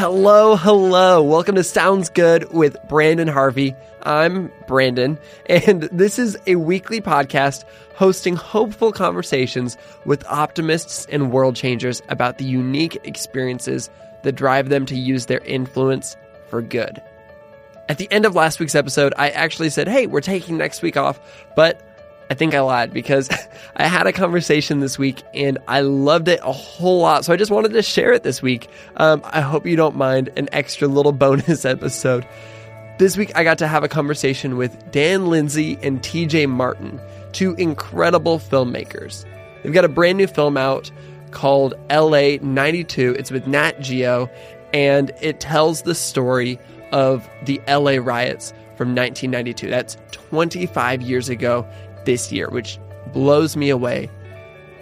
Hello, hello. Welcome to Sounds Good with Brandon Harvey. I'm Brandon, and this is a weekly podcast hosting hopeful conversations with optimists and world changers about the unique experiences that drive them to use their influence for good. At the end of last week's episode, I actually said, Hey, we're taking next week off, but I think I lied because I had a conversation this week and I loved it a whole lot. So I just wanted to share it this week. Um, I hope you don't mind an extra little bonus episode. This week, I got to have a conversation with Dan Lindsay and TJ Martin, two incredible filmmakers. They've got a brand new film out called LA 92. It's with Nat Geo, and it tells the story of the LA riots from 1992. That's 25 years ago this year, which blows me away.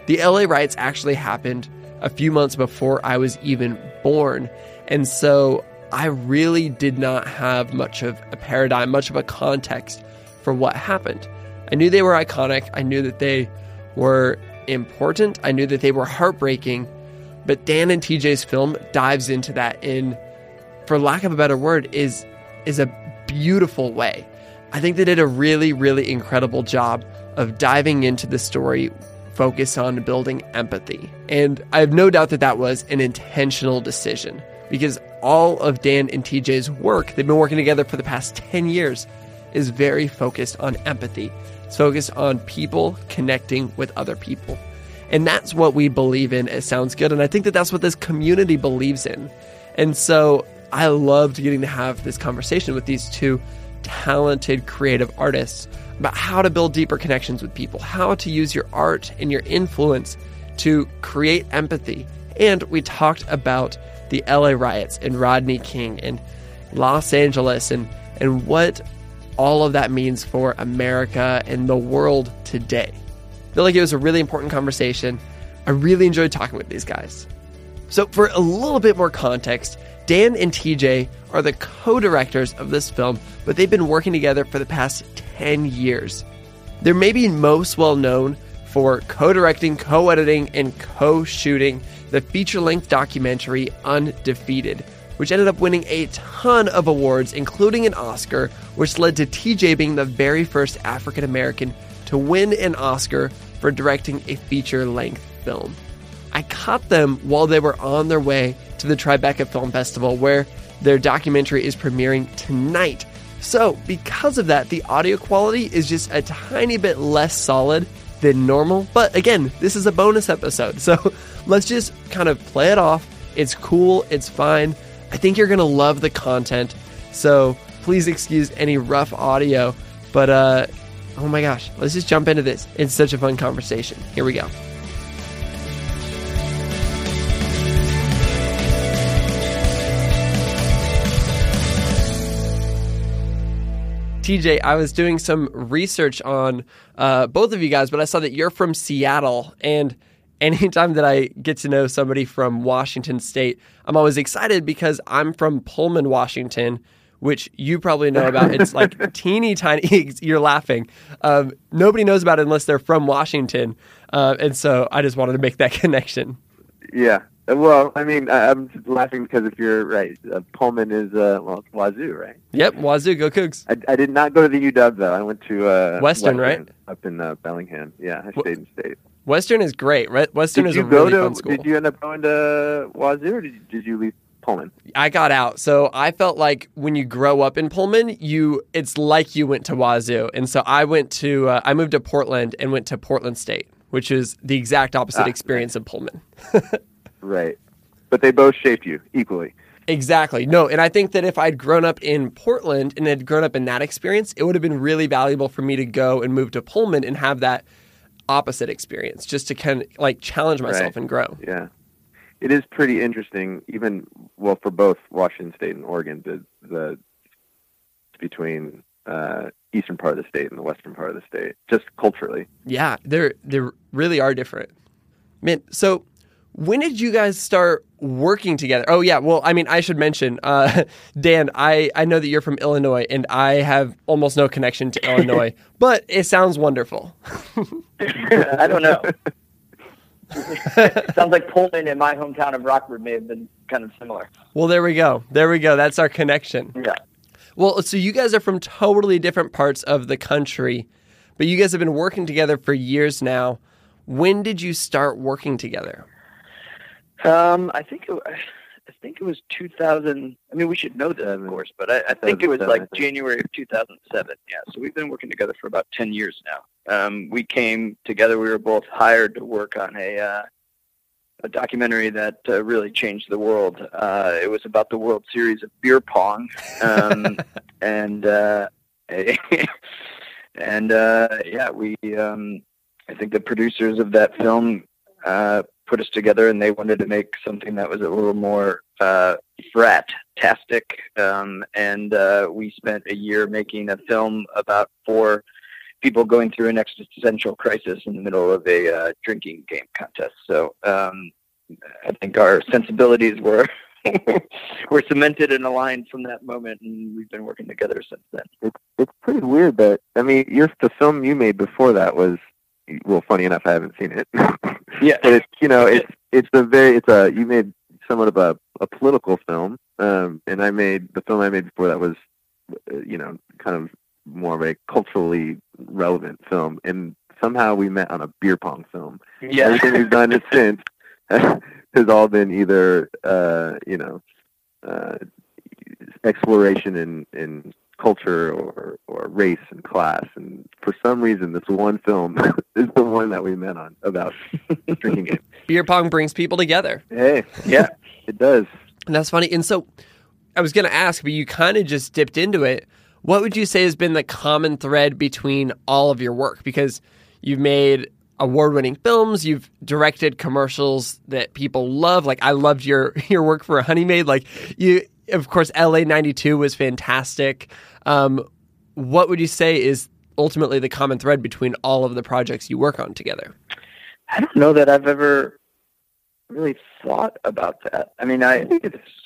The LA riots actually happened a few months before I was even born. And so I really did not have much of a paradigm, much of a context for what happened. I knew they were iconic. I knew that they were important. I knew that they were heartbreaking. But Dan and TJ's film dives into that in, for lack of a better word, is is a beautiful way. I think they did a really, really incredible job of diving into the story focused on building empathy. And I have no doubt that that was an intentional decision because all of Dan and TJ's work, they've been working together for the past 10 years, is very focused on empathy. It's focused on people connecting with other people. And that's what we believe in. It sounds good. And I think that that's what this community believes in. And so I loved getting to have this conversation with these two talented creative artists about how to build deeper connections with people, how to use your art and your influence to create empathy. And we talked about the LA riots and Rodney King and Los Angeles and, and what all of that means for America and the world today. I feel like it was a really important conversation. I really enjoyed talking with these guys. So, for a little bit more context, Dan and TJ are the co directors of this film, but they've been working together for the past 10 years. They're maybe most well known for co directing, co editing, and co shooting the feature length documentary Undefeated, which ended up winning a ton of awards, including an Oscar, which led to TJ being the very first African American to win an Oscar for directing a feature length film. I caught them while they were on their way to the Tribeca Film Festival, where their documentary is premiering tonight. So, because of that, the audio quality is just a tiny bit less solid than normal. But again, this is a bonus episode, so let's just kind of play it off. It's cool, it's fine. I think you're gonna love the content, so please excuse any rough audio. But, uh, oh my gosh, let's just jump into this. It's such a fun conversation. Here we go. TJ, I was doing some research on uh, both of you guys, but I saw that you're from Seattle. And anytime that I get to know somebody from Washington State, I'm always excited because I'm from Pullman, Washington, which you probably know about. It's like teeny tiny. You're laughing. Um, nobody knows about it unless they're from Washington. Uh, and so I just wanted to make that connection. Yeah, well, I mean, I, am laughing because if you're right, uh, Pullman is uh, well, it's Wazzu, right? Yep, Wazzu, go Cougs. I, I did not go to the UW though. I went to uh, Western, Western right? Up in uh, Bellingham. Yeah, I stayed in state. Western is great. Right? Western did is you a really to, fun school. Did you end up going to Wazzu, or did you, did you leave Pullman? I got out. So I felt like when you grow up in Pullman, you it's like you went to Wazzu, and so I went to uh, I moved to Portland and went to Portland State, which is the exact opposite ah, experience right. of Pullman. right but they both shaped you equally. Exactly. No, and I think that if I'd grown up in Portland and had grown up in that experience, it would have been really valuable for me to go and move to Pullman and have that opposite experience just to kind of like challenge myself Right. and grow. Yeah, it is pretty interesting. Even well, for both Washington State and Oregon, the the between uh, eastern part of the state and the western part of the state, just culturally. Yeah, they're they really are different. Man, so when did you guys start working together? Oh yeah, well, I mean, I should mention, uh, Dan. I I know that you're from Illinois, and I have almost no connection to Illinois, but it sounds wonderful. I don't know. Sounds like Pullman in my hometown of Rockford may have been kind of similar. Well, there we go. There we go. That's our connection. Yeah. Well, so you guys are from totally different parts of the country, but you guys have been working together for years now. When did you start working together? Um, I think it, I think it was 2000. I mean, we should know this, of course, but I, I think it was like January of 2007. Yeah, so we've been working together for about 10 years now. Um, we came together. We were both hired to work on a uh, a documentary that uh, really changed the world. Uh, it was about the World Series of beer pong, um, and uh, and uh, yeah, we. Um, I think the producers of that film uh, put us together, and they wanted to make something that was a little more uh, frat-tastic. Um, and uh, we spent a year making a film about four people going through an existential crisis in the middle of a uh, drinking game contest. So um, I think our sensibilities were were cemented and aligned from that moment, and we've been working together since then. It's it's pretty weird that I mean, your the film you made before that was well, funny enough, I haven't seen it. Yeah. but it's you know it's it's a very it's a you made somewhat of a, a political film, um, and I made the film I made before that was uh, you know kind of more of a culturally relevant film, and somehow we met on a beer pong film. Yeah. Everything we've done since has all been either uh, you know uh, exploration in in culture or or race and class and for some reason this one film is the one that we met on about drinking game Beer pong brings people together. hey Yeah. it does And that's funny. And so I was going to ask, but you kind of just dipped into it. What would you say has been the common thread between all of your work? Because you've made award winning films, you've directed commercials that people love. Like I loved your your work for Honey Maid. Like you of course LA 92 was fantastic. Um, what would you say is ultimately the common thread between all of the projects you work on together? I don't know that I've ever really thought about that. I mean, I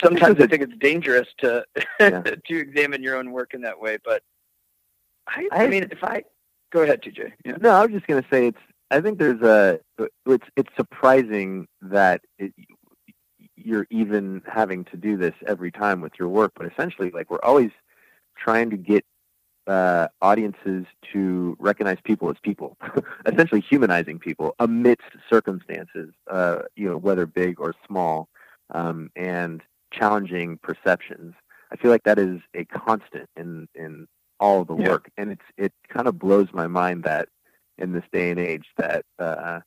sometimes I think it's dangerous to Yeah. to examine your own work in that way. But I, I- I mean, if I go ahead, TJ. Yeah. no i was just going to say it's i think there's a it's it's surprising that it, you're even having to do this every time with your work but essentially like we're always trying to get uh, audiences to recognize people as people, essentially humanizing people amidst circumstances, uh, you know, whether big or small, um, and challenging perceptions. I feel like that is a constant in in all of the Yeah. work, and it's it kind of blows my mind that in this day and age that uh,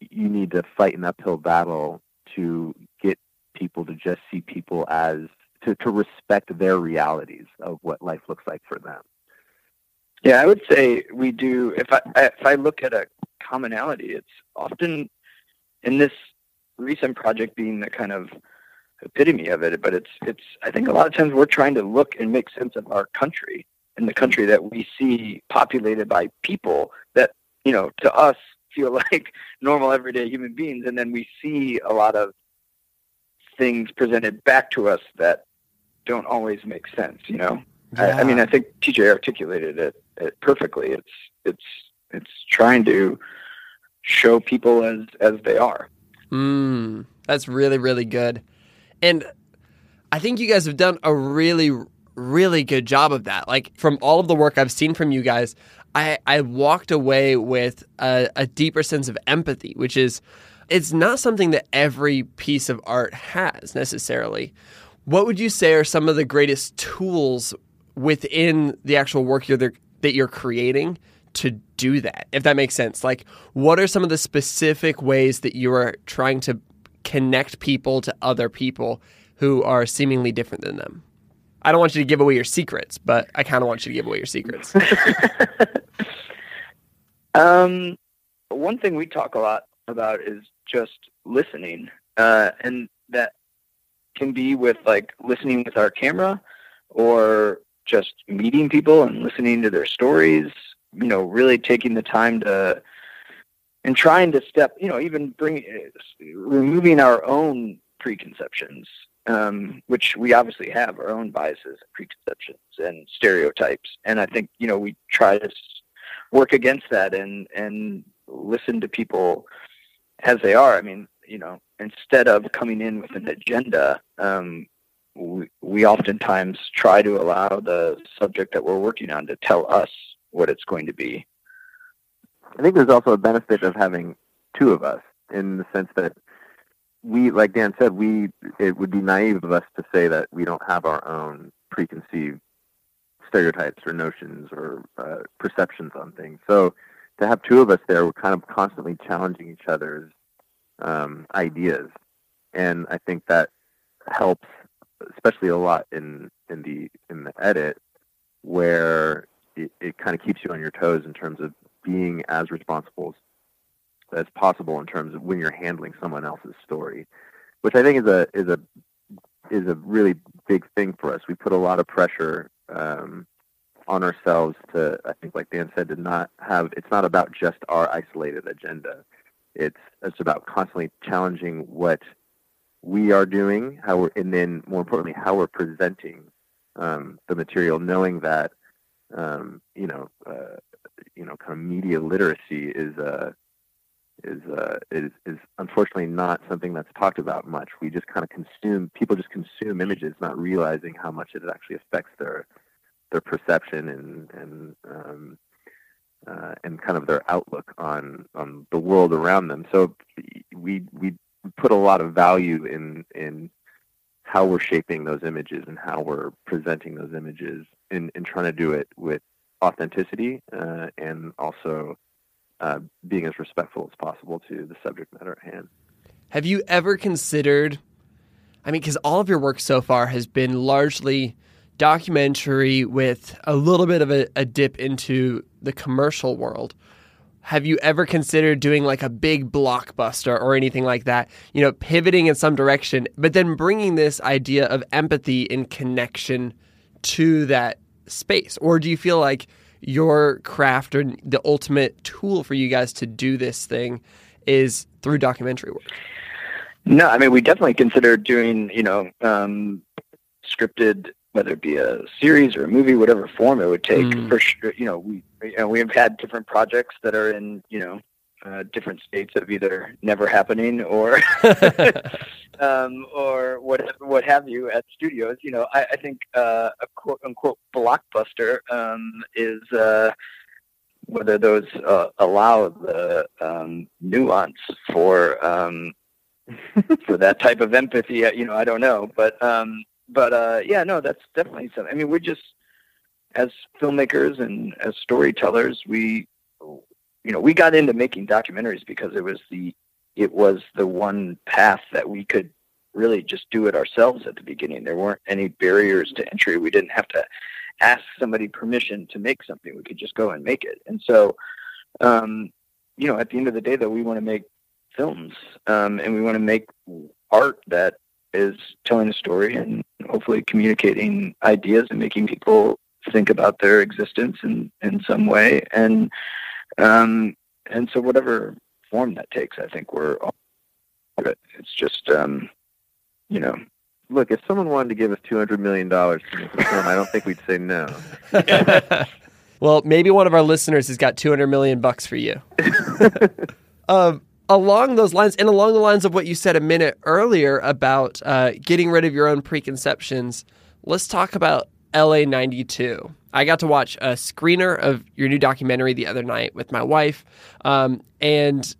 you need to fight an uphill battle to get people to just see people as to, to respect their realities of what life looks like for them. Yeah, I would say we do. If I if I look at a commonality, it's often in this recent project being the kind of epitome of it. But it's it's. I think a lot of times we're trying to look and make sense of our country and the country that we see populated by people that you know to us feel like normal everyday human beings, and then we see a lot of things presented back to us that don't always make sense. You know. I, I mean, I think TJ articulated it, it perfectly. It's it's it's trying to show people as as they are. Mm, that's really, really good. And I think you guys have done a really, really good job of that. Like from all of the work I've seen from you guys, I, I walked away with a, a deeper sense of empathy, which is it's not something that every piece of art has necessarily. What would you say are some of the greatest tools within the actual work you're that you're creating to do that? If that makes sense. Like what are some of the specific ways that you are trying to connect people to other people who are seemingly different than them? I don't want you to give away your secrets, but I kind of want you to give away your secrets. Um, one thing we talk a lot about is just listening, uh, and that can be with like listening with our camera, or just meeting people and listening to their stories. You know, really taking the time to and trying to step, you know, even bring removing our own preconceptions, um, which we obviously have our own biases, and preconceptions, and stereotypes. And I think you know we try to work against that and and listen to people as they are. I mean, you know, instead of coming in with an agenda, um, we, we oftentimes try to allow the subject that we're working on to tell us what it's going to be. I think there's also a benefit of having two of us in the sense that we, like Dan said, we it would be naive of us to say that we don't have our own preconceived stereotypes or notions or uh, perceptions on things. So to have two of us there, we're kind of constantly challenging each other's um, ideas, and I think that helps, especially a lot in in the in the edit, where it, it kind of keeps you on your toes in terms of being as responsible as, possible in terms of when you're handling someone else's story, which I think is a is a is a really big thing for us. We put a lot of pressure um, on ourselves to, I think, like Dan said, to not have. It's not about just our isolated agenda. It's it's about constantly challenging what we are doing, how we're, and then more importantly, how we're presenting um, the material, knowing that um, you know, uh, you know, kind of media literacy is uh, is uh, is is unfortunately not something that's talked about much. We just kind of consume people just consume images, not realizing how much it actually affects their their perception and and um, uh, and kind of their outlook on on the world around them. So we we put a lot of value in in how we're shaping those images and how we're presenting those images and, in trying to do it with authenticity uh, and also uh, being as respectful as possible to the subject matter at hand. Have you ever considered? I mean, because all of your work so far has been largely documentary with a little bit of a, a dip into the commercial world have you ever considered doing like a big blockbuster or anything like that? You know, pivoting in some direction, but then bringing this idea of empathy and connection to that space? Or do you feel like your craft or the ultimate tool for you guys to do this thing is through documentary work? No, I mean, we definitely considered doing, you know, um, scripted whether it be a series or a movie, whatever form it would take. Mm. For sure, you know, we you know, we have had different projects that are in you know uh, different states of either never happening or um, or what what have you at studios. You know, I, I think uh, a quote unquote blockbuster um, is. Uh, whether those uh, allow the um, nuance for um, for that type of empathy, you know, I don't know, but um, but uh, yeah, no, that's definitely something. I mean, we're just as filmmakers and as storytellers, we you know we got into making documentaries because it was the it was the one path that we could really just do it ourselves at the beginning. There weren't any barriers to entry. We didn't have to ask somebody permission to make something. We could just go and make it. And so, um, you know, at the end of the day, though, we want to make films um, and we want to make art that is telling a story and hopefully communicating ideas and making people think about their existence in, in some way. And um, and so whatever form that takes, I think we're all it. It's just um, you know. Look, if someone wanted to give us two hundred million dollars to make a film, I don't think we'd say no. well, maybe one of our listeners has got two hundred million bucks for you. um, along those lines, and along the lines of what you said a minute earlier about uh, getting rid of your own preconceptions, let's talk about LA 92. I got to watch a screener of your new documentary the other night with my wife, um, and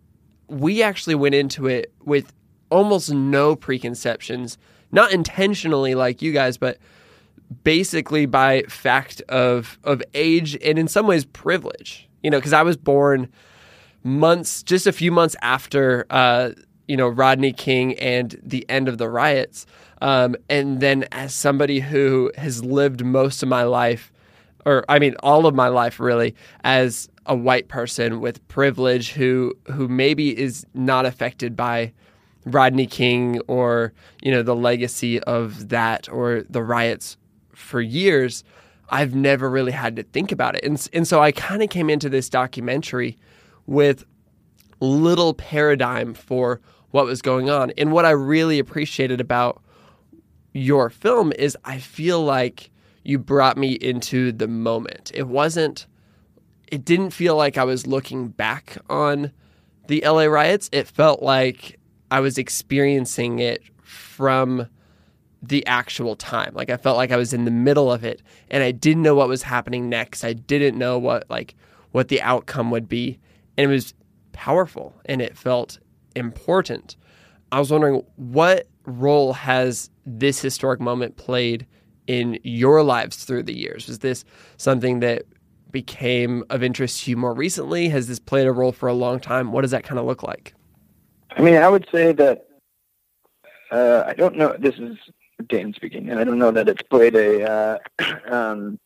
we actually went into it with almost no preconceptions, not intentionally like you guys, but basically by fact of of age and in some ways privilege. You know, because I was born months, just a few months after, uh, you know, Rodney King and the end of the riots. Um, and then as somebody who has lived most of my life or I mean, all of my life really, as a white person with privilege who who maybe is not affected by Rodney King or you know the legacy of that or the riots for years. I've never really had to think about it, and and so I kind of came into this documentary with little paradigm for what was going on. And what I really appreciated about your film is I feel like you brought me into the moment. It wasn't, it didn't feel like I was looking back on the LA riots. It felt like I was experiencing it from the actual time. Like I felt like I was in the middle of it and I didn't know what was happening next. I didn't know what like what the outcome would be. And it was powerful and it felt important. I was wondering what role has this historic moment played in your lives through the years? Was this something that became of interest to you more recently? Has this played a role for a long time? What does that kind of look like? I mean, I would say that uh, I don't know. This is Dan speaking, and I don't know that it's played a uh, um,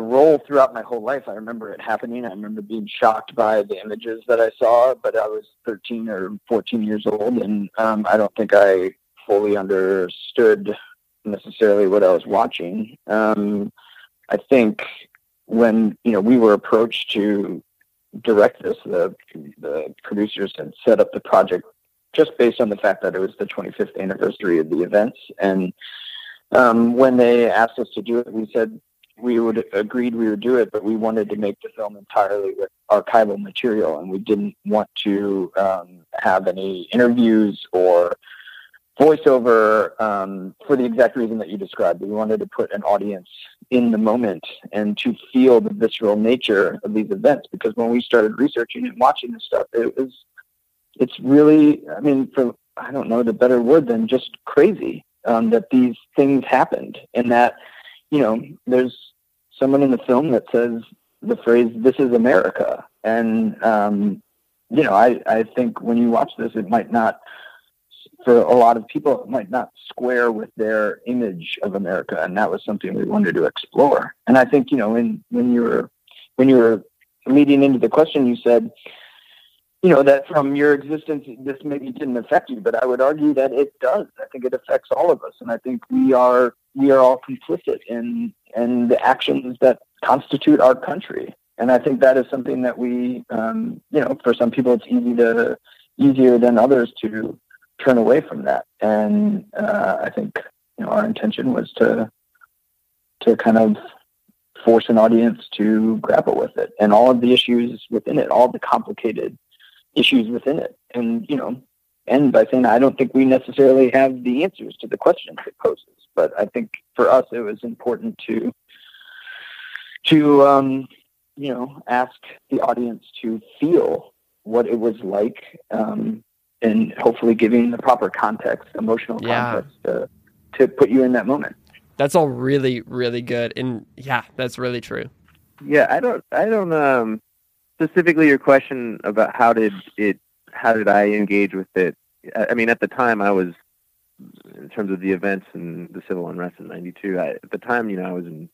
role throughout my whole life. I remember it happening. I remember being shocked by the images that I saw, but I was 13 or 14 years old, and um, I don't think I fully understood necessarily what I was watching. Um, I think when you know we were approached to direct this, the the producers had set up the project just based on the fact that it was the 25th anniversary of the events, and um, when they asked us to do it, we said we would agreed we would do it, but we wanted to make the film entirely with archival material, and we didn't want to um, have any interviews or voiceover um, for the exact reason that you described. We wanted to put an audience in the moment and to feel the visceral nature of these events. Because when we started researching and watching this stuff, it was it's really, I mean, for I don't know the better word than just crazy um, that these things happened, and that you know, there's someone in the film that says the phrase "This is America," and um, you know, I I think when you watch this, it might not for a lot of people, it might not square with their image of America, and that was something we wanted to explore. And I think you know, when when you were when you were leading into the question, you said, you know, that from your existence, this maybe didn't affect you, but I would argue that it does. I think it affects all of us, and I think we are we are all complicit in in the actions that constitute our country. And I think that is something that we, um, you know, for some people, it's easy to easier than others to turn away from that. And uh, I think you know our intention was to to kind of force an audience to grapple with it and all of the issues within it, all the complicated issues within it. And you know, end by saying I don't think we necessarily have the answers to the questions it poses. But I think for us it was important to to um, you know ask the audience to feel what it was like um, and hopefully giving the proper context, emotional context to, to put you in that moment. That's all really, really good. And yeah, that's really true. Yeah, I don't, I don't, um, specifically your question about how did it, how did I engage with it? I mean, at the time I was, in terms of the events and the civil unrest in 92, I, at the time, you know, I was in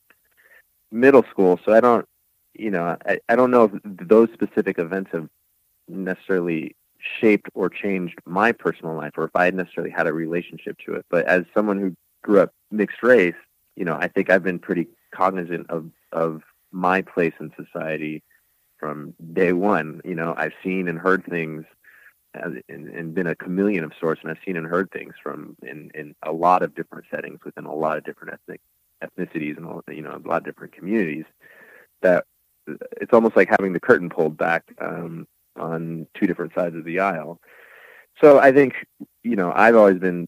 middle school, so I don't, you know, I, I don't know if those specific events have necessarily shaped or changed my personal life or if I had necessarily had a relationship to it. But as someone who grew up mixed race, you know, I think I've been pretty cognizant of, of my place in society from day one. You know, I've seen and heard things as, and, and been a chameleon of sorts, and I've seen and heard things from in, in a lot of different settings within a lot of different ethnic ethnicities and you know a lot of different communities. That it's almost like having the curtain pulled back um, on two different sides of the aisle. So I think, you know, I've always been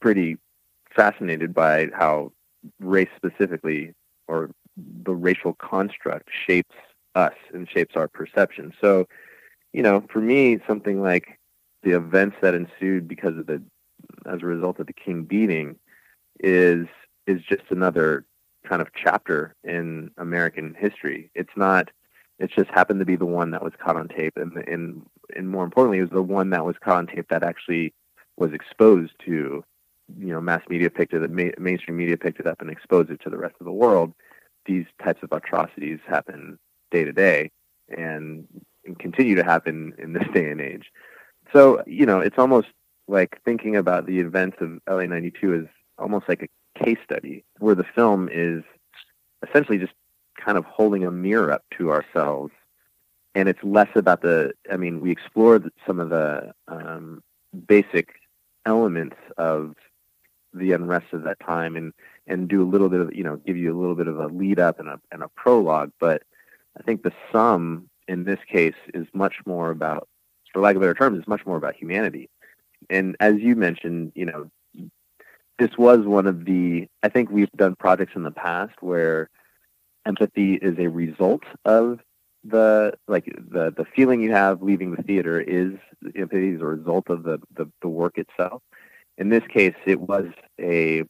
pretty fascinated by how race specifically or the racial construct shapes us and shapes our perception. So, you know, for me, something like the events that ensued because of the as a result of the King beating is is just another kind of chapter in American history. It's not it just happened to be the one that was caught on tape, and and and more importantly, it was the one that was caught on tape that actually was exposed to you know mass media picked it up, mainstream media picked it up and exposed it to the rest of the world, these types of atrocities happen day to day and, and continue to happen in this day and age. So you know, it's almost like thinking about the events of LA '92 is almost like a case study where the film is essentially just kind of holding a mirror up to ourselves. And it's less about the i mean we explore some of the um, basic elements of the unrest of that time and and do a little bit of you know give you a little bit of a lead up and a and a prologue. But i think the sum in this case is much more about for lack of better terms is much more about humanity. And as you mentioned you know this was one of the i think we've done projects in the past where empathy is a result of the like the the feeling you have leaving the theater is empathy is a result of the, the the work itself. In this case, it was a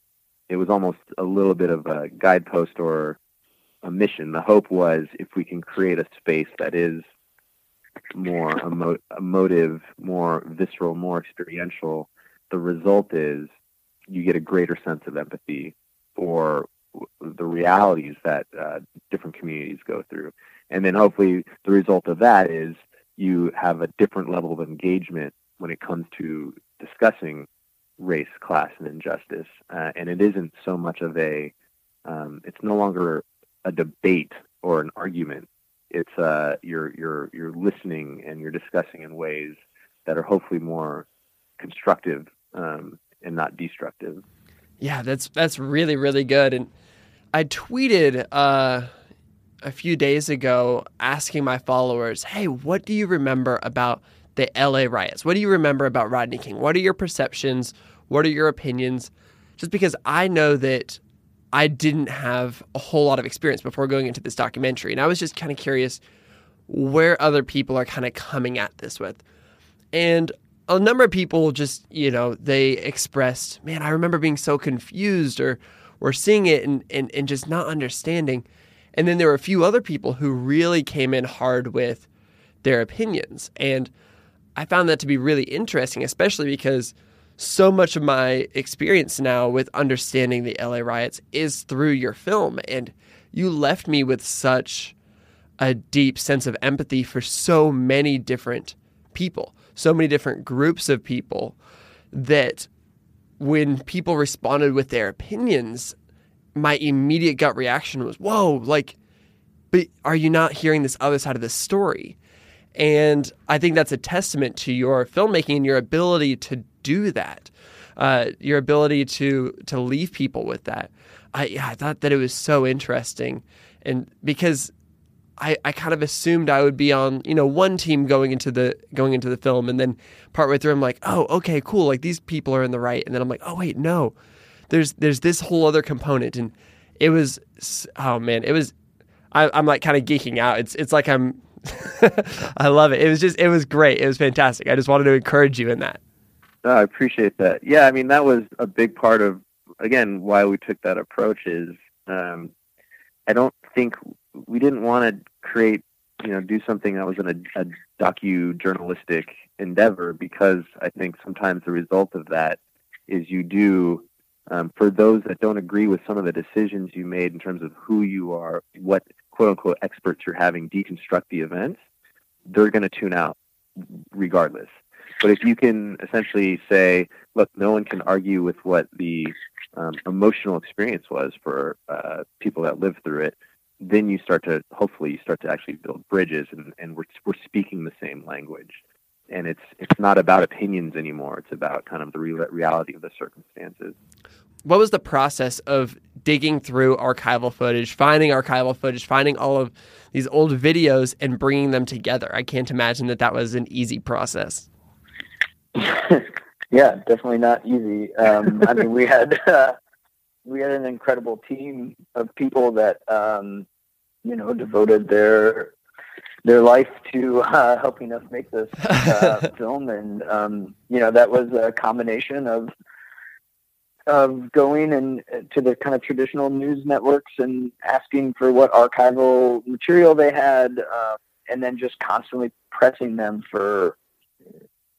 it was almost a little bit of a guidepost or a mission. The hope was if we can create a space that is more emo- emotive, more visceral, more experiential, the result is you get a greater sense of empathy for the realities that uh, different communities go through. And then hopefully the result of that is you have a different level of engagement when it comes to discussing race, class, and injustice. Uh, and it isn't so much of a, um, it's no longer a debate or an argument. It's uh, you're you're you're listening and you're discussing in ways that are hopefully more constructive um, and not destructive. Yeah, that's that's really really good. And I tweeted uh, a few days ago asking my followers, hey, what do you remember about the LA riots? What do you remember about Rodney King? What are your perceptions? What are your opinions? Just because I know that I didn't have a whole lot of experience before going into this documentary. And I was just kind of curious where other people are kind of coming at this with. And a number of people just, you know, they expressed, man, I remember being so confused or or seeing it and, and, and just not understanding. And then there were a few other people who really came in hard with their opinions. And I found that to be really interesting, especially because so much of my experience now with understanding the LA riots is through your film. And you left me with such a deep sense of empathy for so many different people, so many different groups of people that when people responded with their opinions, my immediate gut reaction was, whoa, like, but are you not hearing this other side of the story? And I think that's a testament to your filmmaking and your ability to do that, uh, your ability to to leave people with that. I, I thought that it was so interesting, and because I, I kind of assumed I would be on you know one team going into the going into the film, and then partway through I'm like, oh, okay, cool, like these people are in the right, and then I'm like, oh wait, no, there's there's this whole other component, and it was oh man, it was I, am like kind of geeking out. It's it's like I'm I love it. It was just it was great. It was fantastic. I just wanted to encourage you in that. No, I appreciate that. Yeah, I mean that was a big part of again why we took that approach is um, I don't think we didn't want to create you know do something that was in a, a docu journalistic endeavor because I think sometimes the result of that is you do um, for those that don't agree with some of the decisions you made in terms of who you are, what quote unquote experts you're having deconstruct the events, they're going to tune out regardless. But if you can essentially say, look, no one can argue with what the um, emotional experience was for uh, people that lived through it, then you start to hopefully you start to actually build bridges, and, and we're we're speaking the same language. And it's it's not about opinions anymore. It's about kind of the re- reality of the circumstances what was the process of digging through archival footage, finding archival footage, finding all of these old videos and bringing them together? I can't imagine that that was an easy process. yeah, definitely not easy. Um, I mean, we had uh, we had an incredible team of people that um, you know devoted their their life to uh, helping us make this uh, film, and um, you know that was a combination of of going and uh, to the kind of traditional news networks and asking for what archival material they had, uh, and then just constantly pressing them for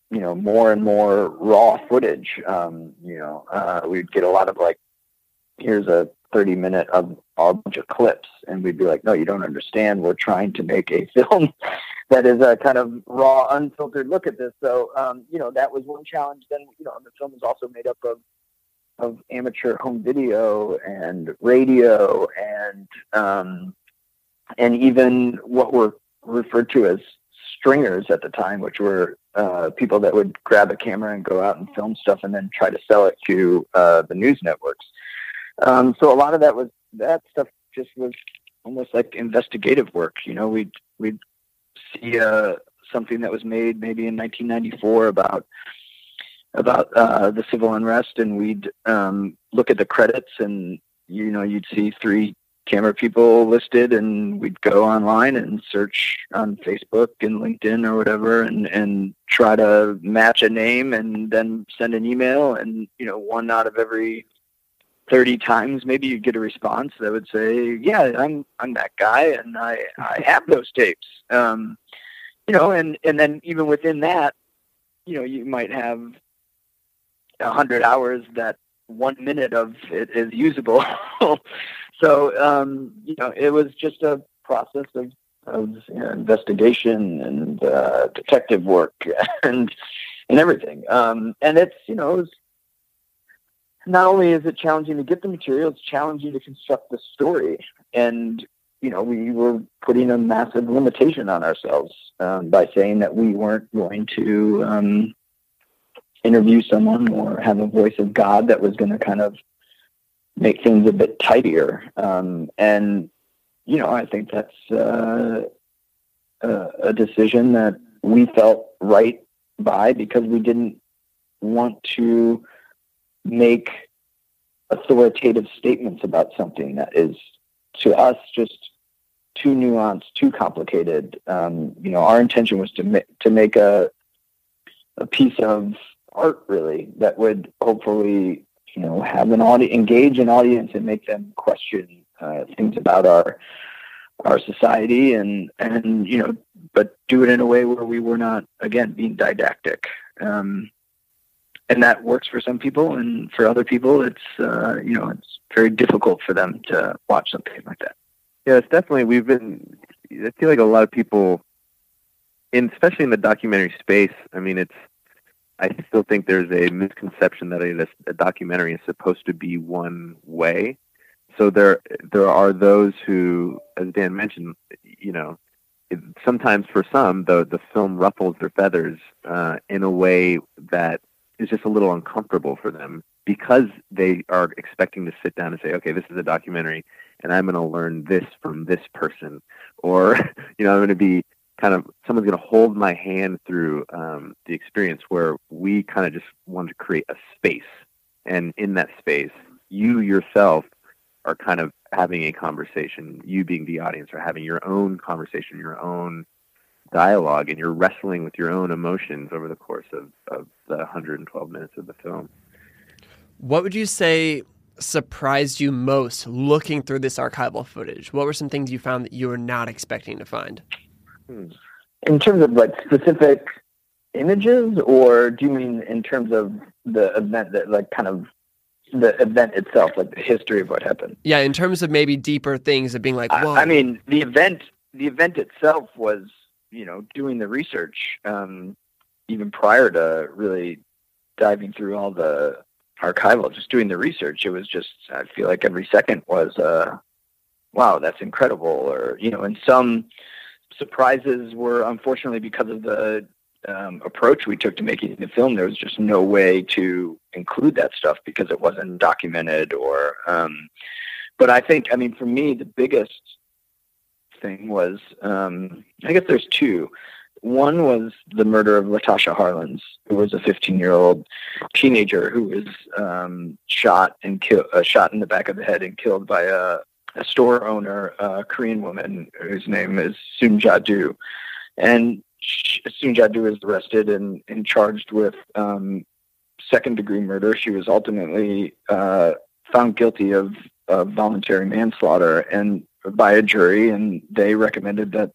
you know more and more raw footage. Um, you know, uh, we'd get a lot of like, here's a 30 minute of a bunch of clips, and we'd be like, no, you don't understand. We're trying to make a film that is a kind of raw, unfiltered look at this. So, um, you know, that was one challenge. Then, you know, the film is also made up of of amateur home video and radio and um, and even what were referred to as stringers at the time, which were uh, people that would grab a camera and go out and film stuff and then try to sell it to uh, the news networks. Um, so a lot of that was that stuff just was almost like investigative work. You know, we'd we'd see uh, something that was made maybe in 1994 about about uh, the civil unrest, and we'd um, look at the credits, and you know, you'd see three camera people listed and we'd go online and search on Facebook and LinkedIn or whatever and, and try to match a name and then send an email and you know one out of every 30 times maybe you'd get a response that would say yeah I'm I'm that guy and I I have those tapes um you know and and then even within that you know you might have a hundred hours that one minute of it is usable so um, you know, it was just a process of of you know, investigation and uh, detective work and and everything. Um, and it's you know, it's not only is it challenging to get the material, it's challenging to construct the story. And you know, we were putting a massive limitation on ourselves um, by saying that we weren't going to um, interview someone or have a voice of God that was going to kind of make things a bit tidier. Um, and you know, I think that's uh, a, a decision that we felt right by because we didn't want to make authoritative statements about something that is to us just too nuanced, too complicated. Um, you know, our intention was to ma- to make a a piece of art really that would hopefully you know, have an audience, engage an audience and make them question uh, things about our our society and and you know, but do it in a way where we were not again being didactic. Um, and that works for some people, and for other people, it's uh, you know, it's very difficult for them to watch something like that. Yeah, it's definitely. We've been. I feel like a lot of people, in especially in the documentary space. I mean, it's I still think there's a misconception that a, a documentary is supposed to be one way. So there there are those who, as Dan mentioned, you know, it, sometimes for some the the film ruffles their feathers uh, in a way that is just a little uncomfortable for them because they are expecting to sit down and say, okay, this is a documentary, and I'm going to learn this from this person, or you know, I'm going to be kind of someone's going to hold my hand through um, the experience where we kind of just want to create a space and in that space you yourself are kind of having a conversation you being the audience are having your own conversation your own dialogue and you're wrestling with your own emotions over the course of, of the 112 minutes of the film what would you say surprised you most looking through this archival footage what were some things you found that you were not expecting to find Hmm. In terms of like specific images, or do you mean in terms of the event that like kind of the event itself, like the history of what happened? Yeah, in terms of maybe deeper things of being like, Whoa. I, I mean, the event, the event itself was, you know, doing the research, um, even prior to really diving through all the archival, just doing the research. It was just, I feel like every second was, uh, wow, that's incredible. Or, you know, in some, surprises were unfortunately because of the um, approach we took to making the film. There was just no way to include that stuff because it wasn't documented or. Um, but I think, I mean, for me, the biggest thing was, um, I guess there's two. One was the murder of Latasha Harlins, who was a 15-year-old teenager who was um, shot and killed, uh, shot in the back of the head and killed by a a store owner, a Korean woman whose name is Soon Du, and Soon Du is arrested and, and charged with um, second degree murder. She was ultimately uh, found guilty of, of voluntary manslaughter and by a jury, and they recommended that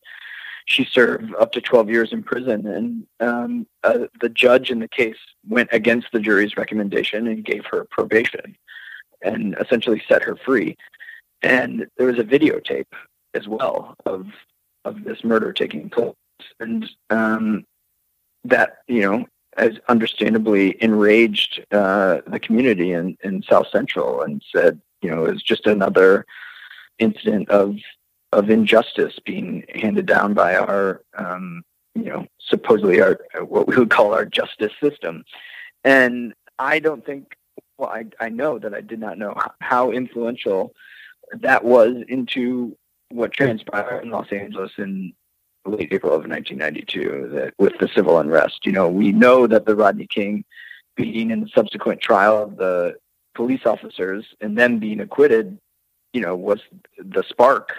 she serve up to 12 years in prison. And um, uh, the judge in the case went against the jury's recommendation and gave her probation and essentially set her free. And there was a videotape as well of of this murder taking place, and um, that you know has understandably enraged uh, the community in, in South Central and said, you know, it's just another incident of of injustice being handed down by our, um, you know, supposedly our what we would call our justice system. And I don't think, well, I I know that I did not know how influential that was into what transpired in Los Angeles in late April of 1992 that with the civil unrest. You know, we know that the Rodney King beating and the subsequent trial of the police officers and them being acquitted, you know, was the spark.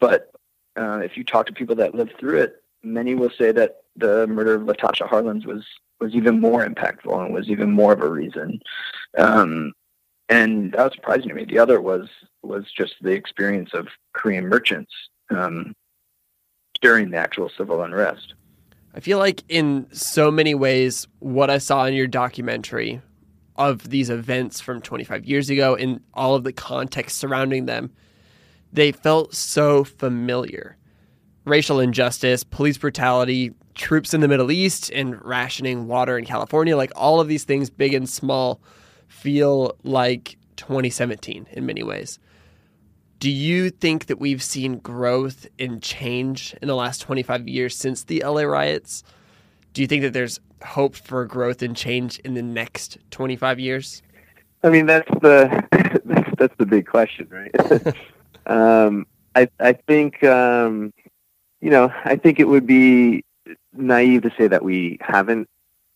But uh, if you talk to people that lived through it, many will say that the murder of Latasha Harlins was was even more impactful and was even more of a reason. Um, and that was surprising to me. The other was was just the experience of Korean merchants um, during the actual civil unrest. I feel like in so many ways, what I saw in your documentary of these events from 25 years ago and all of the context surrounding them, they felt so familiar. Racial injustice, police brutality, troops in the Middle East, and rationing water in California like all of these things, big and small, feel like 2017 in many ways. Do you think that we've seen growth and change in the last 25 years since the LA riots? Do you think that there's hope for growth and change in the next 25 years? I mean, that's the that's, the big question, right? um, I I think um, you know I think it would be naive to say that we haven't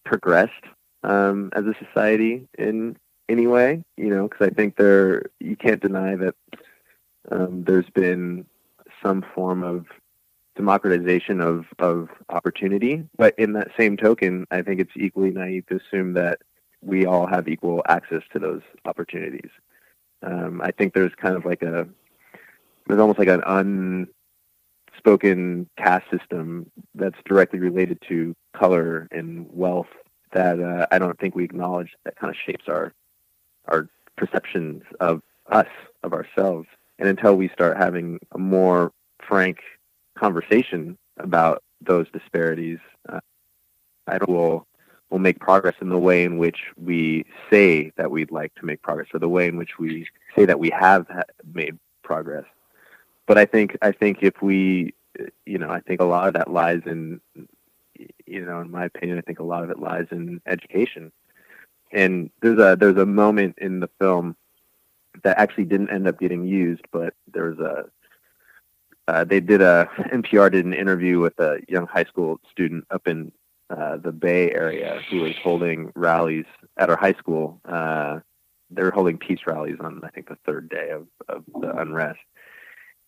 progressed um, as a society in any way. You know, because I think there you can't deny that um, there's been some form of democratization of, of opportunity. But in that same token, I think it's equally naive to assume that we all have equal access to those opportunities. Um, I think there's kind of like a, there's almost like an unspoken caste system that's directly related to color and wealth that uh, I don't think we acknowledge that kind of shapes our, our perceptions of us, of ourselves. And until we start having a more frank conversation about those disparities, uh, I don't will will make progress in the way in which we say that we'd like to make progress, or the way in which we say that we have ha- made progress. But I think I think if we, you know, I think a lot of that lies in, you know, in my opinion, I think a lot of it lies in education. And there's a there's a moment in the film that actually didn't end up getting used, but there was a uh, they did a NPR did an interview with a young high school student up in uh, the Bay Area who was holding rallies at our high school. Uh, they were holding peace rallies on I think the third day of, of the unrest,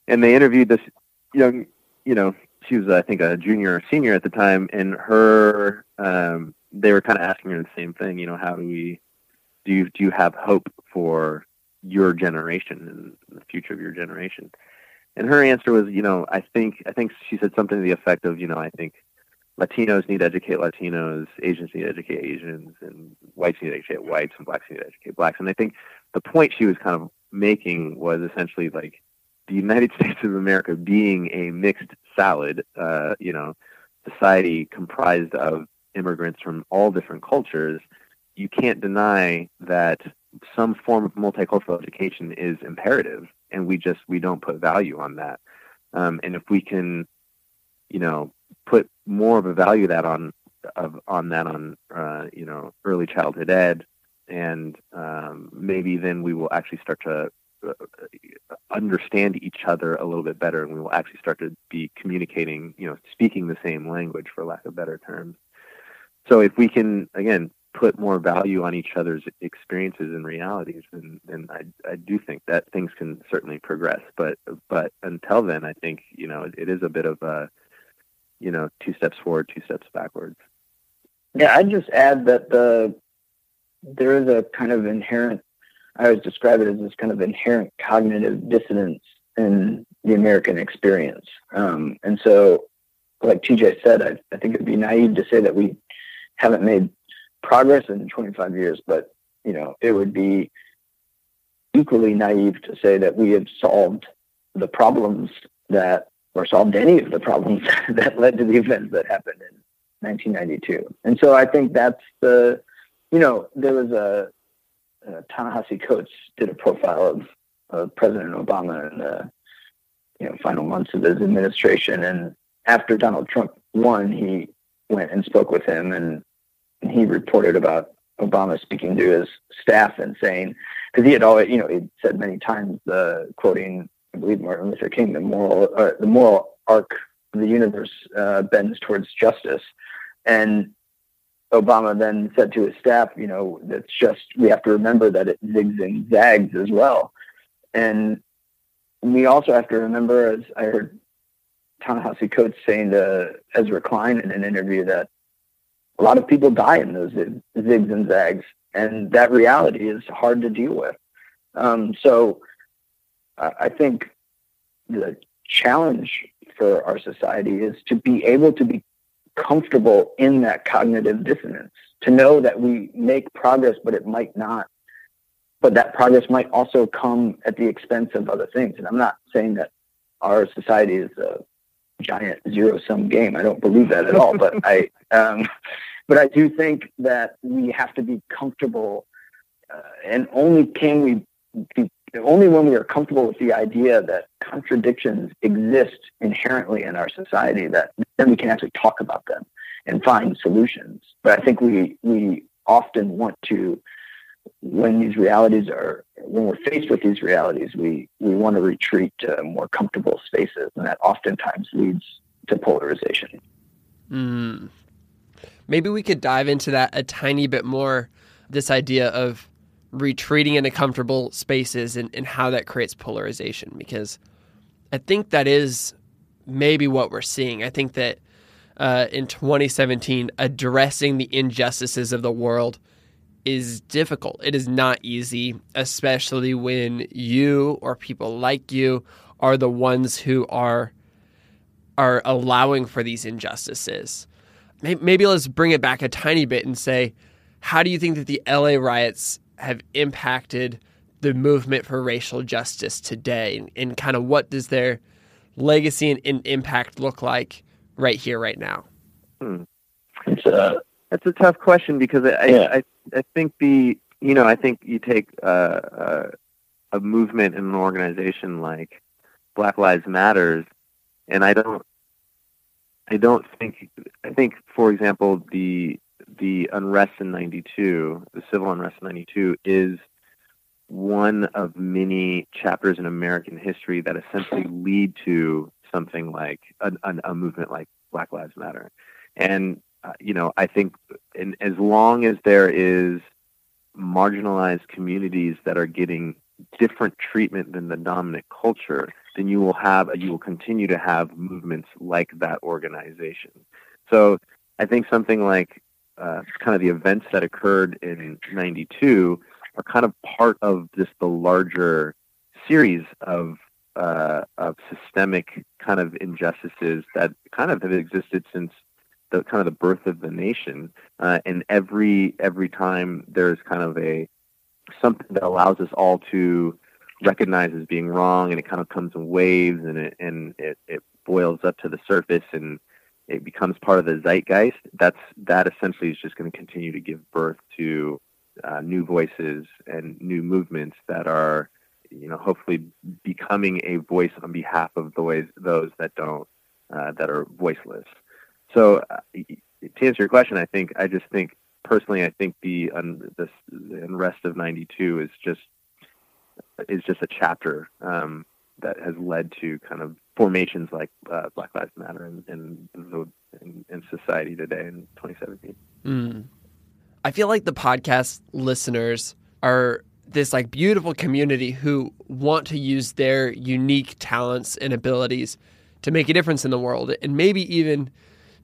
and they interviewed this young, you know, she was I think a junior or senior at the time, and her um, they were kind of asking her the same thing. You know, how do we do you do you have hope for your generation and the future of your generation. And her answer was, you know, I think I think she said something to the effect of, you know, I think Latinos need to educate Latinos, Asians need to educate Asians, and whites need to educate whites, and blacks need to educate blacks. And I think the point she was kind of making was essentially like the United States of America being a mixed salad, uh, you know, society comprised of immigrants from all different cultures. You can't deny that some form of multicultural education is imperative, and we just we don't put value on that. Um, and if we can, you know, put more of a value that on of on that on uh, you know early childhood ed, and um, maybe then we will actually start to uh, understand each other a little bit better, and we will actually start to be communicating, you know, speaking the same language, for lack of better terms. So if we can again put more value on each other's experiences and realities and, and I, I do think that things can certainly progress but but until then I think you know it, it is a bit of a you know two steps forward two steps backwards. Yeah I'd just add that the there is a kind of inherent I always describe it as this kind of inherent cognitive dissonance in the American experience. Um, and so like TJ said, I, I think it'd be naive to say that we haven't made progress in 25 years, but you know, it would be equally naive to say that we have solved the problems that, or solved any of the problems that led to the events that happened in 1992. And so I think that's the, you know, there was a, uh, Ta-Nehisi Coates did a profile of, of President Obama in the you know final months of his administration, and after Donald Trump won, he went and spoke with him, and he reported about Obama speaking to his staff and saying, because he had always, you know, he said many times, uh, quoting, I believe Martin Luther King, the moral, uh, the moral arc of the universe uh, bends towards justice, and Obama then said to his staff, you know, that's just we have to remember that it zigs and zags as well, and we also have to remember, as I heard Ta-Nehisi Coates saying to Ezra Klein in an interview, that a lot of people die in those zigs and zags, and that reality is hard to deal with. Um, so I think the challenge for our society is to be able to be comfortable in that cognitive dissonance, to know that we make progress, but it might not. But that progress might also come at the expense of other things. And I'm not saying that our society is a giant zero sum game. I don't believe that at all. but I, um, but I do think that we have to be comfortable, uh, and only can we be only when we are comfortable with the idea that contradictions exist inherently in our society that then we can actually talk about them and find solutions. But I think we we often want to when these realities are when we're faced with these realities, we we want to retreat to more comfortable spaces, and that oftentimes leads to polarization. Mm. Maybe we could dive into that a tiny bit more. This idea of retreating into comfortable spaces and, and how that creates polarization because I think that is maybe what we're seeing. I think that uh, in 2017, addressing the injustices of the world is difficult. It is not easy, especially when you or people like you are the ones who are are allowing for these injustices. Maybe let's bring it back a tiny bit and say, how do you think that the LA riots have impacted the movement for racial justice today and, and kind of what does their legacy and, and, impact look like right here right now hmm. it's a that's a tough question because I, yeah. I, I think the you know I think you take uh, uh, a movement in an organization like Black Lives Matters and I don't I don't think I think for example the the unrest in 92, the civil unrest in 92, is one of many chapters in American history that essentially lead to something like a, a, a movement like Black Lives Matter. And, uh, you know, I think in, as long as there is marginalized communities that are getting different treatment than the dominant culture, then you will have, you will continue to have movements like that organization. So I think something like uh, kind of the events that occurred in 92 are kind of part of just the larger series of uh, of systemic kind of injustices that kind of have existed since the kind of the birth of the nation. Uh, and every every time there's kind of a something that allows us all to recognize as being wrong, and it kind of comes in waves, and it and it, it boils up to the surface, and it becomes part of the zeitgeist, that's that essentially is just going to continue to give birth to uh, new voices and new movements that are, you know, hopefully becoming a voice on behalf of the ways those that don't uh, that are voiceless. So, uh, to answer your question, I think I just think personally, I think the un, the, the unrest of '92 is just is just a chapter um, that has led to kind of formations like uh, Black Lives Matter in, in, in, in, society today in 2017. Mm. I feel like the podcast listeners are this like beautiful community who want to use their unique talents and abilities to make a difference in the world and maybe even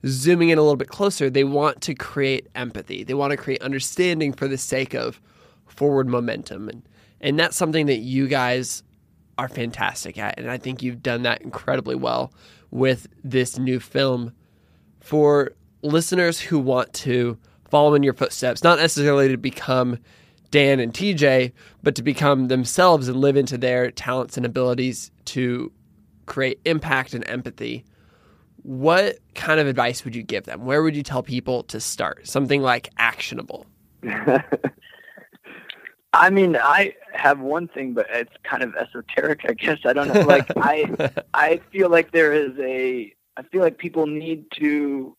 zooming in a little bit closer they want to create empathy. They want to create understanding for the sake of forward momentum. And and that's something that you guys are fantastic at. And I think you've done that incredibly well with this new film, for listeners who want to follow in your footsteps, not necessarily to become Dan and TJ, but to become themselves and live into their talents and abilities to create impact and empathy, what kind of advice would you give them? Where would you tell people to start? Something like actionable. I mean, I have one thing, but it's kind of esoteric, I guess. I don't know. Like, I, I feel like there is a, I feel like people need to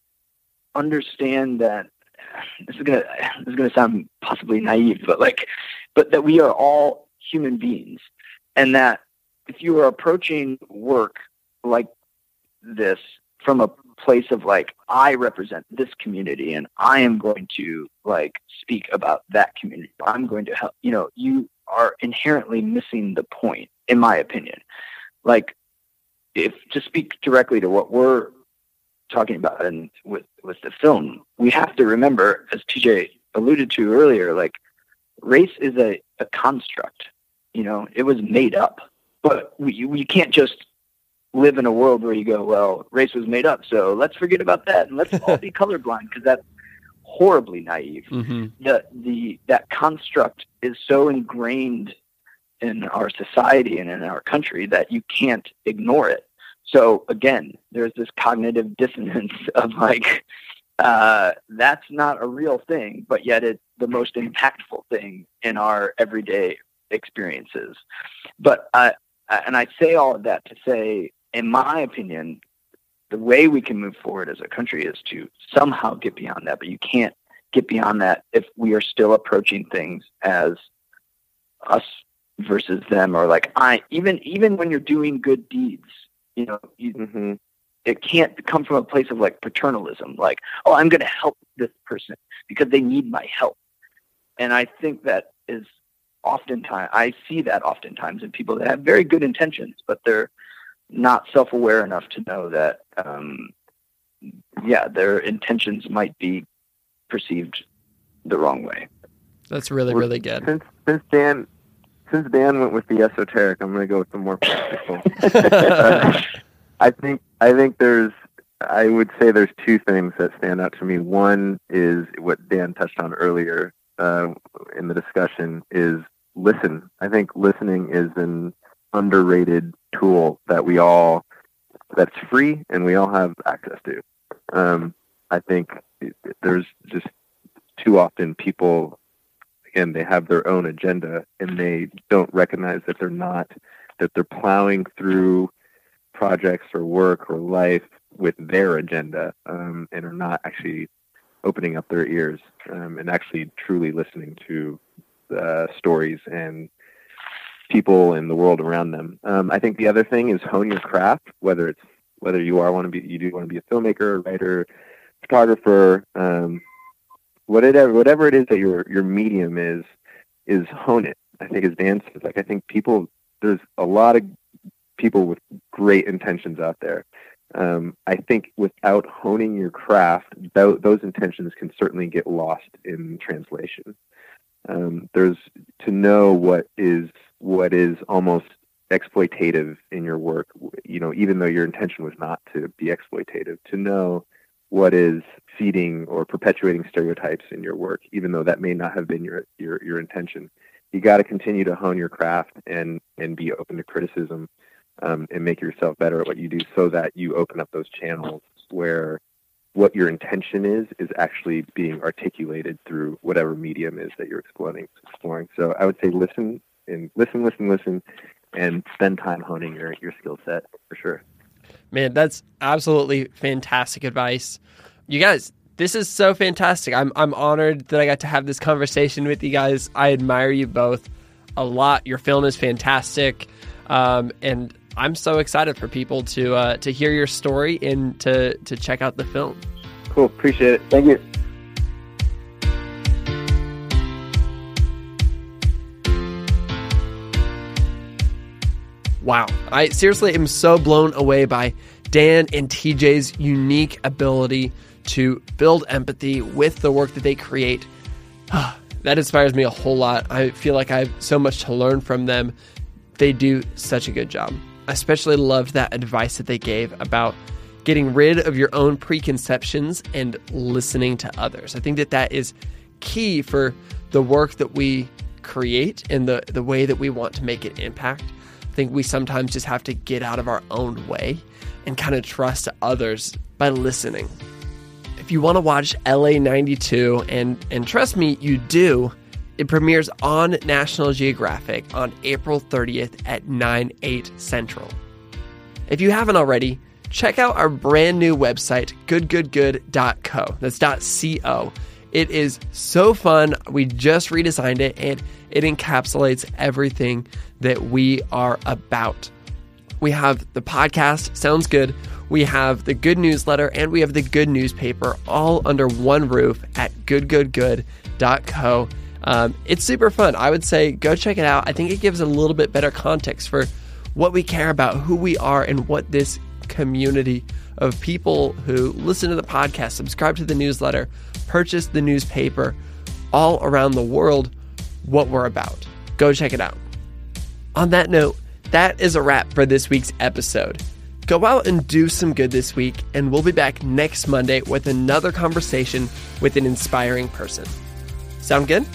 understand that this is gonna, this is gonna sound possibly naive, but like, but that we are all human beings, and that if you are approaching work like this from a place of like I represent this community and I am going to like speak about that community. I'm going to help. You know, you are inherently missing the point, in my opinion. Like, if to speak directly to what we're talking about and with with the film, we have to remember, as TJ alluded to earlier, like race is a, a construct. You know, it was made up, but we we can't just live in a world where you go, well, race was made up, so let's forget about that and let's all be colorblind because that's horribly naive. Mm-hmm. The the that construct is so ingrained in our society and in our country that you can't ignore it. So again, there's this cognitive dissonance of like uh, that's not a real thing, but yet it's the most impactful thing in our everyday experiences. But I, and I say all of that to say in my opinion, the way we can move forward as a country is to somehow get beyond that. But you can't get beyond that if we are still approaching things as us versus them, or like I. Even even when you're doing good deeds, you know, you, mm-hmm. it can't come from a place of like paternalism. Like, oh, I'm going to help this person because they need my help. And I think that is oftentimes I see that oftentimes in people that have very good intentions, but they're not self-aware enough to know that um, yeah their intentions might be perceived the wrong way. That's really well, really good. since since dan since dan went with the esoteric i'm going to go with the more practical. Uh, i think i think there's i would say there's two things that stand out to me. One is what dan touched on earlier uh, in the discussion is listen. I think listening is an underrated tool that we all that's free and we all have access to. Um, I think there's just too often people again they have their own agenda and they don't recognize that they're not that they're plowing through projects or work or life with their agenda um, and are not actually opening up their ears um, and actually truly listening to uh, stories and people in the world around them. Um, I think the other thing is hone your craft, whether it's whether you are want to be you do want to be a filmmaker, writer, photographer, um, whatever whatever it is that your your medium is, is hone it. I think as Dan says, like I think people there's a lot of people with great intentions out there. Um, I think without honing your craft, th- those intentions can certainly get lost in translation. Um, there's to know what is what is almost exploitative in your work, you know, even though your intention was not to be exploitative, to know what is feeding or perpetuating stereotypes in your work, even though that may not have been your your, your intention. You got to continue to hone your craft and and be open to criticism um, and make yourself better at what you do, so that you open up those channels where what your intention is is actually being articulated through whatever medium is that you're exploring. Exploring. So I would say listen and listen, listen, listen, and spend time honing your your skill set for sure. Man, that's absolutely fantastic advice. You guys, this is so fantastic. I'm I'm honored that I got to have this conversation with you guys. I admire you both a lot. Your film is fantastic, um, and I'm so excited for people to uh, to hear your story and to to check out the film. Cool, appreciate it. Thank you. Wow. I seriously am so blown away by Dan and TJ's unique ability to build empathy with the work that they create. that inspires me a whole lot. I feel like I have so much to learn from them. They do such a good job. I especially loved that advice that they gave about getting rid of your own preconceptions and listening to others. I think that that is key for the work that we create and the, the way that we want to make an impact. I think we sometimes just have to get out of our own way and kind of trust others by listening. If you want to watch LA 92, and, and trust me, you do, it premieres on National Geographic on April 30th at 9, 8 Central. If you haven't already, check out our brand new website, goodgoodgood.co. That's .co. It is so fun. We just redesigned it and it encapsulates everything that we are about. We have the podcast, Sounds Good. We have the good newsletter and we have the good newspaper all under one roof at goodgoodgood.co. Um, it's super fun. I would say go check it out. I think it gives a little bit better context for what we care about, who we are, and what this community of people who listen to the podcast, subscribe to the newsletter, purchase the newspaper all around the world, what we're about. Go check it out. On that note, that is a wrap for this week's episode. Go out and do some good this week, and we'll be back next Monday with another conversation with an inspiring person. Sound good?